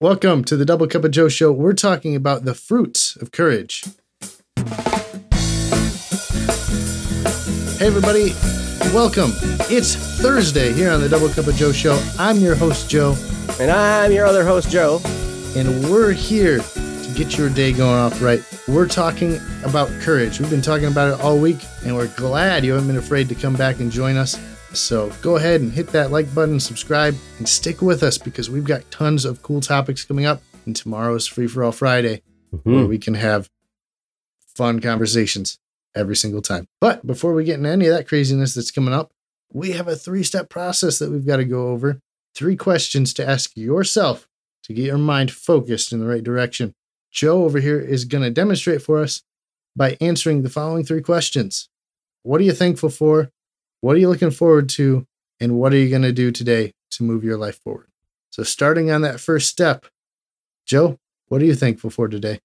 Welcome to the Double Cup of Joe show. We're talking about the fruits of courage. Hey, everybody, welcome. It's Thursday here on the Double Cup of Joe show. I'm your host, Joe, And I'm your other host, Joe. and we're here to get your day going off right. We're talking about courage. We've been talking about it all week, and we're glad you haven't been afraid to come back and join us. So go ahead and hit that like button, subscribe, and stick with us because we've got tons of cool topics coming up. And tomorrow is Free for All Friday, where mm-hmm. we can have fun conversations every single time. But before we get into any of that craziness that's coming up, we have a three step process that we've got to go over. Three questions to ask yourself to get your mind focused in the right direction. Joe over here is going to demonstrate for us by answering the following three questions What are you thankful for? What are you looking forward to? And what are you going to do today to move your life forward? So, starting on that first step, Joe, what are you thankful for today?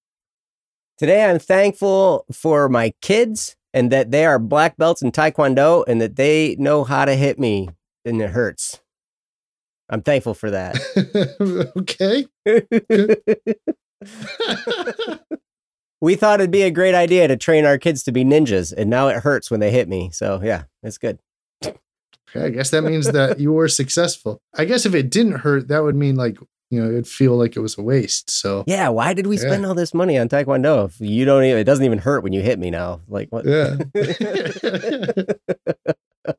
Today, I'm thankful for my kids and that they are black belts in Taekwondo and that they know how to hit me and it hurts. I'm thankful for that. okay. we thought it'd be a great idea to train our kids to be ninjas, and now it hurts when they hit me. So, yeah, it's good. Okay, I guess that means that you were successful. I guess if it didn't hurt, that would mean like, you know, it'd feel like it was a waste. So, Yeah, why did we Yeah. spend all this money on Taekwondo if you don't even, it doesn't even hurt when you hit me now? Like, what? yeah.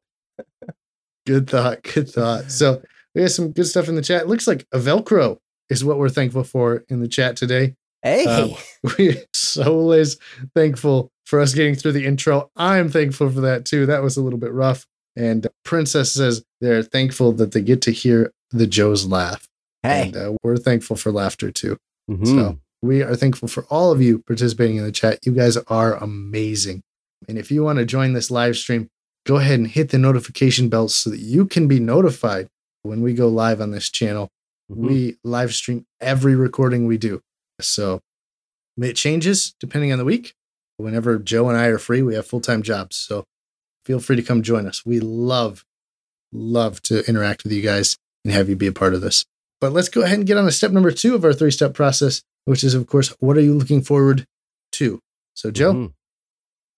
good thought. Good thought. So, we have some good stuff in the chat. It looks like a Velcro is what we're thankful for in the chat today. Hey, Um, we Soul is thankful for us getting through the intro. I'm thankful for that too. That was a little bit rough. And Princess says they're thankful that they get to hear the Joes laugh. hey. And uh, we're thankful for laughter too. Mhm. So we are thankful for all of you participating in the chat. You guys are amazing. And if you want to join this live stream, go ahead and hit the notification bell so that you can be notified when we go live on this channel. Mhm. We live stream every recording we do. So it changes depending on the week. Whenever Joe and I are free, we have full time jobs. So feel free to come join us. We love, love to interact with you guys and have you be a part of this. But let's go ahead and get on to step number two of our three step process, which is, of course, what are you looking forward to? So, Joe, Mhm.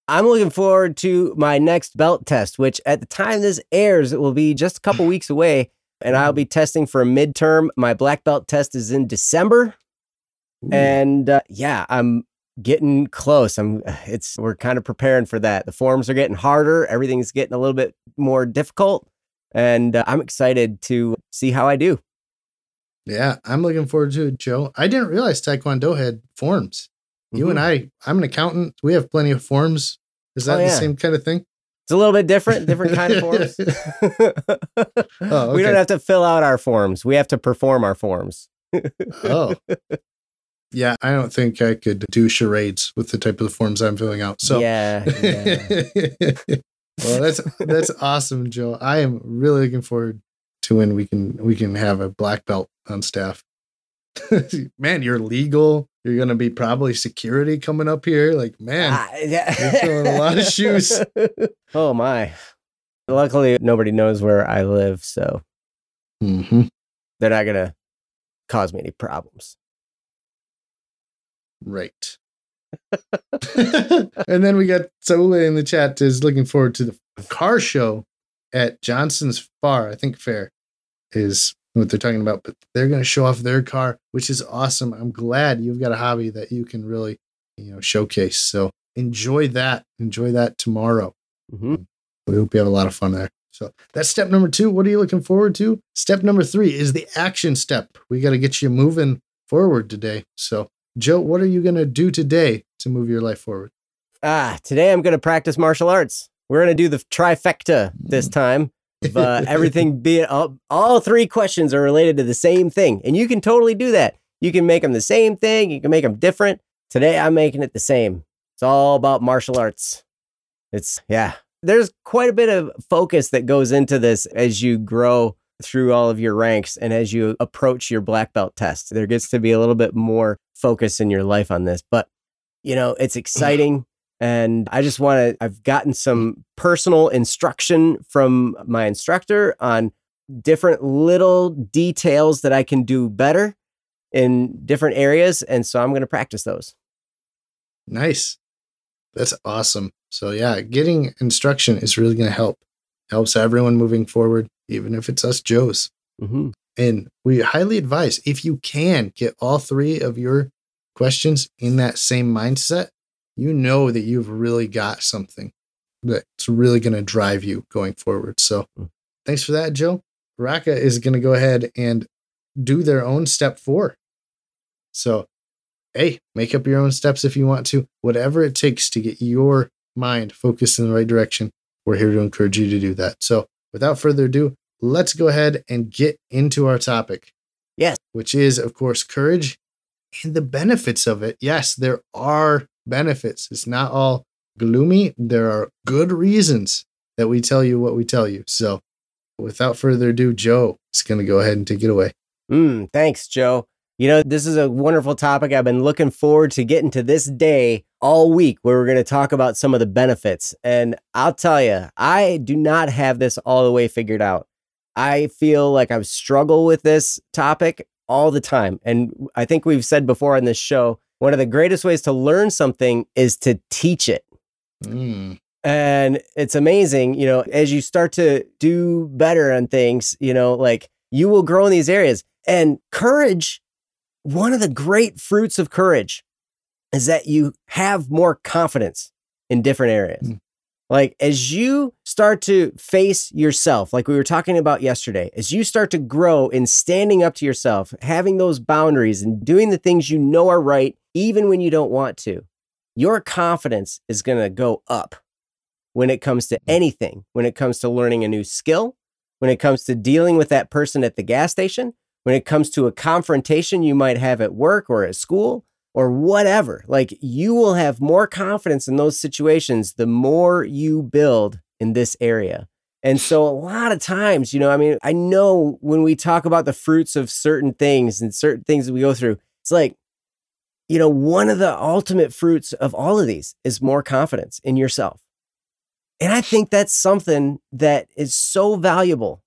I'm looking forward to my next belt test, which at the time this airs, it will be just a couple weeks away. And I'll be testing for a midterm. My black belt test is in December. And uh, yeah, I'm getting close. I'm it's we're kind of preparing for that. The forms are getting harder, everything's getting a little bit more difficult, and uh, I'm excited to see how I do. yeah, I'm looking forward to it, Joe. I didn't realize Taekwondo had forms. You and I, I'm an accountant. We have plenty of forms. Is that Oh, the same kind of thing? It's a little bit different, different kind of forms. Oh, We don't have to fill out our forms. We have to perform our forms. Oh. Yeah, I don't think I could do charades with the type of forms I'm filling out. So yeah, yeah. well, that's that's awesome, Joe. I am really looking forward to when we can we can have a black belt on staff. man, you're legal. You're gonna be probably security coming up here. Like, man, Ah, yeah. You're filling a lot of shoes. oh my! Luckily, nobody knows where I live, so Mhm. they're not gonna cause me any problems. Right. and then we got Saule in the chat is looking forward to the car show at Johnson's Bar. I think fair is what they're talking about, but they're going to show off their car, which is awesome. I'm glad you've got a hobby that you can really, you know, showcase. So enjoy that. Enjoy that tomorrow. Mhm. We hope you have a lot of fun there. So that's step number two. What are you looking forward to? Step number three is the action step. We got to get you moving forward today. So, Joe, what are you going to do today to move your life forward? Ah, today I'm gonna practice martial arts. We're gonna do the trifecta this time. Of, uh, everything being all, all three questions are related to the same thing, and you can totally do that. You can make them the same thing. You can make them different. Today I'm making it the same. It's all about martial arts. It's yeah. There's quite a bit of focus that goes into this as you grow through all of your ranks and as you approach your black belt test. There gets to be a little bit more focus in your life on this, but you know, it's exciting. And I just want to, I've gotten some personal instruction from my instructor on different little details that I can do better in different areas. And so I'm going to practice those. Nice. That's awesome. So yeah, getting instruction is really going to help. Helps everyone moving forward, even if it's us Joes. Mm-hmm. And we highly advise if you can get all three of your questions in that same mindset, you know that you've really got something that's really going to drive you going forward. So Mm. thanks for that, Joe. Raka is going to go ahead and do their own step four. So, hey, make up your own steps if you want to. Whatever it takes to get your mind focused in the right direction, we're here to encourage you to do that. So, without further ado, let's go ahead and get into our topic. Yes. Which is, of course, courage and the benefits of it. Yes, there are benefits. It's not all gloomy. There are good reasons that we tell you what we tell you. So, without further ado, Joe is going to go ahead and take it away. Mm, thanks, Joe. You know, this is a wonderful topic. I've been looking forward to getting to this day all week where we're going to talk about some of the benefits. And I'll tell you, I do not have this all the way figured out. I feel like I've struggled with this topic all the time. And I think we've said before on this show, one of the greatest ways to learn something is to teach it. Mm, And it's amazing, you know, as you start to do better on things, you know, like you will grow in these areas. And courage, one of the great fruits of courage is that you have more confidence in different areas. Mm. Like as you start to face yourself, like we were talking about yesterday, as you start to grow in standing up to yourself, having those boundaries and doing the things you know are right, even when you don't want to, your confidence is going to go up when it comes to anything, when it comes to learning a new skill, when it comes to dealing with that person at the gas station, when it comes to a confrontation you might have at work or at school or whatever. Like you will have more confidence in those situations the more you build in this area. And so a lot of times, you know, I mean, I know when we talk about the fruits of certain things and certain things that we go through, it's like, you know, one of the ultimate fruits of all of these is more confidence in yourself. And I think that's something that is so valuable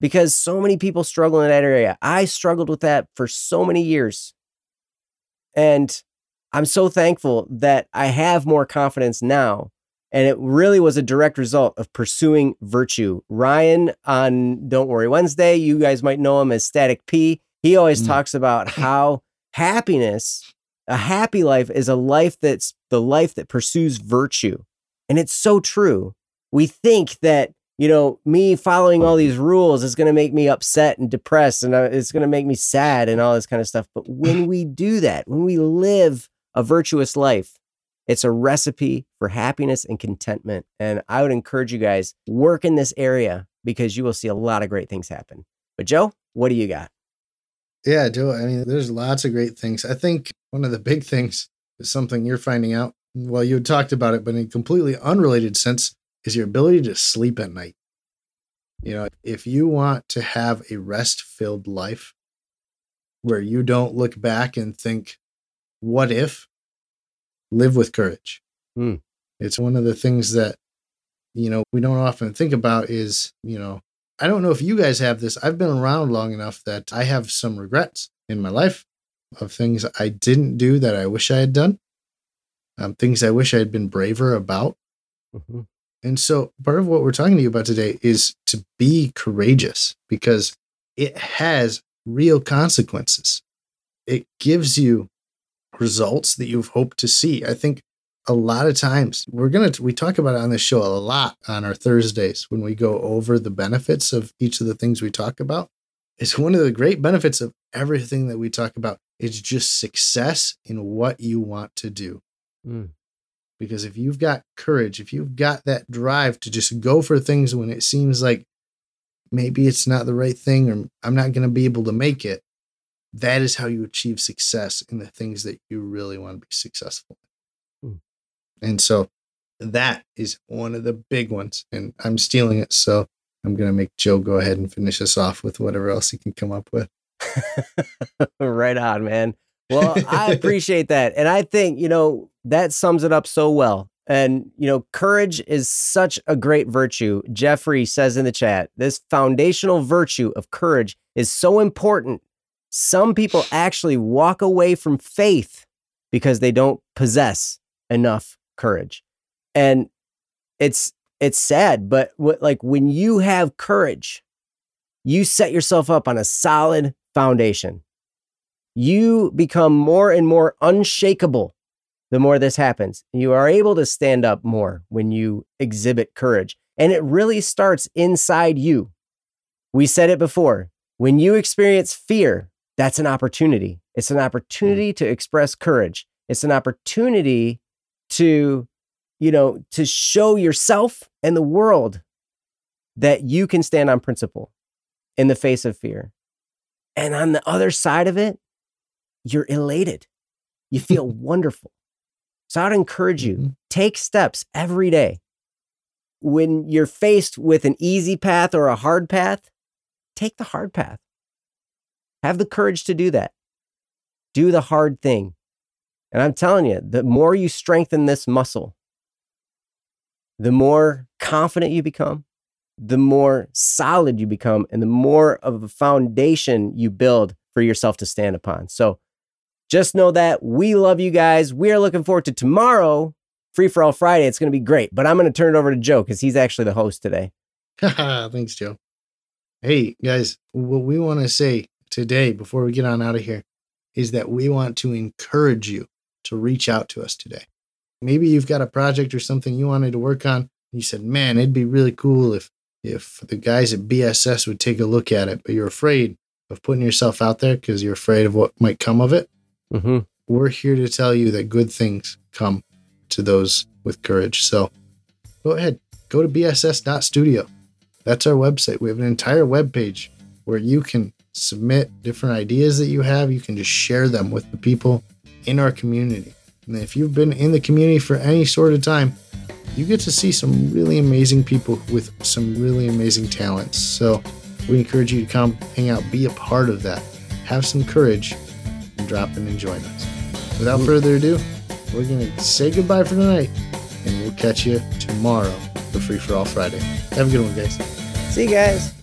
because so many people struggle in that area. I struggled with that for so many years. And I'm so thankful that I have more confidence now. And it really was a direct result of pursuing virtue. Ryan on Don't Worry Wednesday, you guys might know him as Static P. He always Mm. talks about how happiness, a happy life, is a life that's the life that pursues virtue. And it's so true. We think that, you know, me following all these rules is going to make me upset and depressed and uh, it's going to make me sad and all this kind of stuff. But when we do that, when we live a virtuous life, it's a recipe for happiness and contentment. And I would encourage you guys work in this area because you will see a lot of great things happen. But Joe, what do you got? Yeah, Joe. I mean, there's lots of great things. I think one of the big things is something you're finding out. Well, you had talked about it, but in a completely unrelated sense, is your ability to sleep at night. You know, if you want to have a rest filled life where you don't look back and think, what if? Live with courage. Hmm. It's one of the things that, you know, we don't often think about is, you know, I don't know if you guys have this. I've been around long enough that I have some regrets in my life of things I didn't do that I wish I had done, um, things I wish I had been braver about. Mhm. And so, part of what we're talking to you about today is to be courageous because it has real consequences. It gives you results that you've hoped to see. I think a lot of times we're going to, we talk about it on this show a lot on our Thursdays when we go over the benefits of each of the things we talk about. It's one of the great benefits of everything that we talk about is just success in what you want to do. Mm. Because if you've got courage, if you've got that drive to just go for things when it seems like maybe it's not the right thing or I'm not going to be able to make it, that is how you achieve success in the things that you really want to be successful in. Hmm. And so that is one of the big ones. And I'm stealing it. So I'm going to make Joe go ahead and finish us off with whatever else he can come up with. right on, man. Well, I appreciate that. And I think, you know, that sums it up so well. And, you know, courage is such a great virtue. Jeffrey says in the chat, this foundational virtue of courage is so important Some people actually walk away from faith because they don't possess enough courage. And it's it's sad, but what, like when you have courage, you set yourself up on a solid foundation. You become more and more unshakable the more this happens. You are able to stand up more when you exhibit courage. And it really starts inside you. We said it before. When you experience fear, that's an opportunity. It's an hmm. opportunity to express courage. It's an opportunity to, you know, to show yourself and the world that you can stand on principle in the face of fear. And on the other side of it, you're elated. You feel wonderful. So I'd encourage you, mm-hmm. take steps every day. When you're faced with an easy path or a hard path, take the hard path. Have the courage to do that. Do the hard thing. And I'm telling you, the more you strengthen this muscle, the more confident you become, the more solid you become, and the more of a foundation you build for yourself to stand upon. So just know that we love you guys. We are looking forward to tomorrow, Free for All Friday. It's going to be great. But I'm going to turn it over to Joe because he's actually the host today. Thanks, Joe. Hey, guys, what we want to say today before we get on out of here is that we want to encourage you to reach out to us today. Maybe you've got a project or something you wanted to work on. You said, man, it'd be really cool if if the guys at BSS would take a look at it, but you're afraid of putting yourself out there because you're afraid of what might come of it. Mm-hmm. We're here to tell you that good things come to those with courage. So go ahead, go to bss.studio. That's our website. We have an entire web page where you can submit different ideas that you have. You can just share them with the people in our community. And if you've been in the community for any sort of time, you get to see some really amazing people with some really amazing talents. So we encourage you to come hang out, be a part of that, have some courage, drop in and join us. Without further ado, we're going to say goodbye for tonight, and we'll catch you tomorrow for Free for All Friday. Have a good one, guys. See you guys.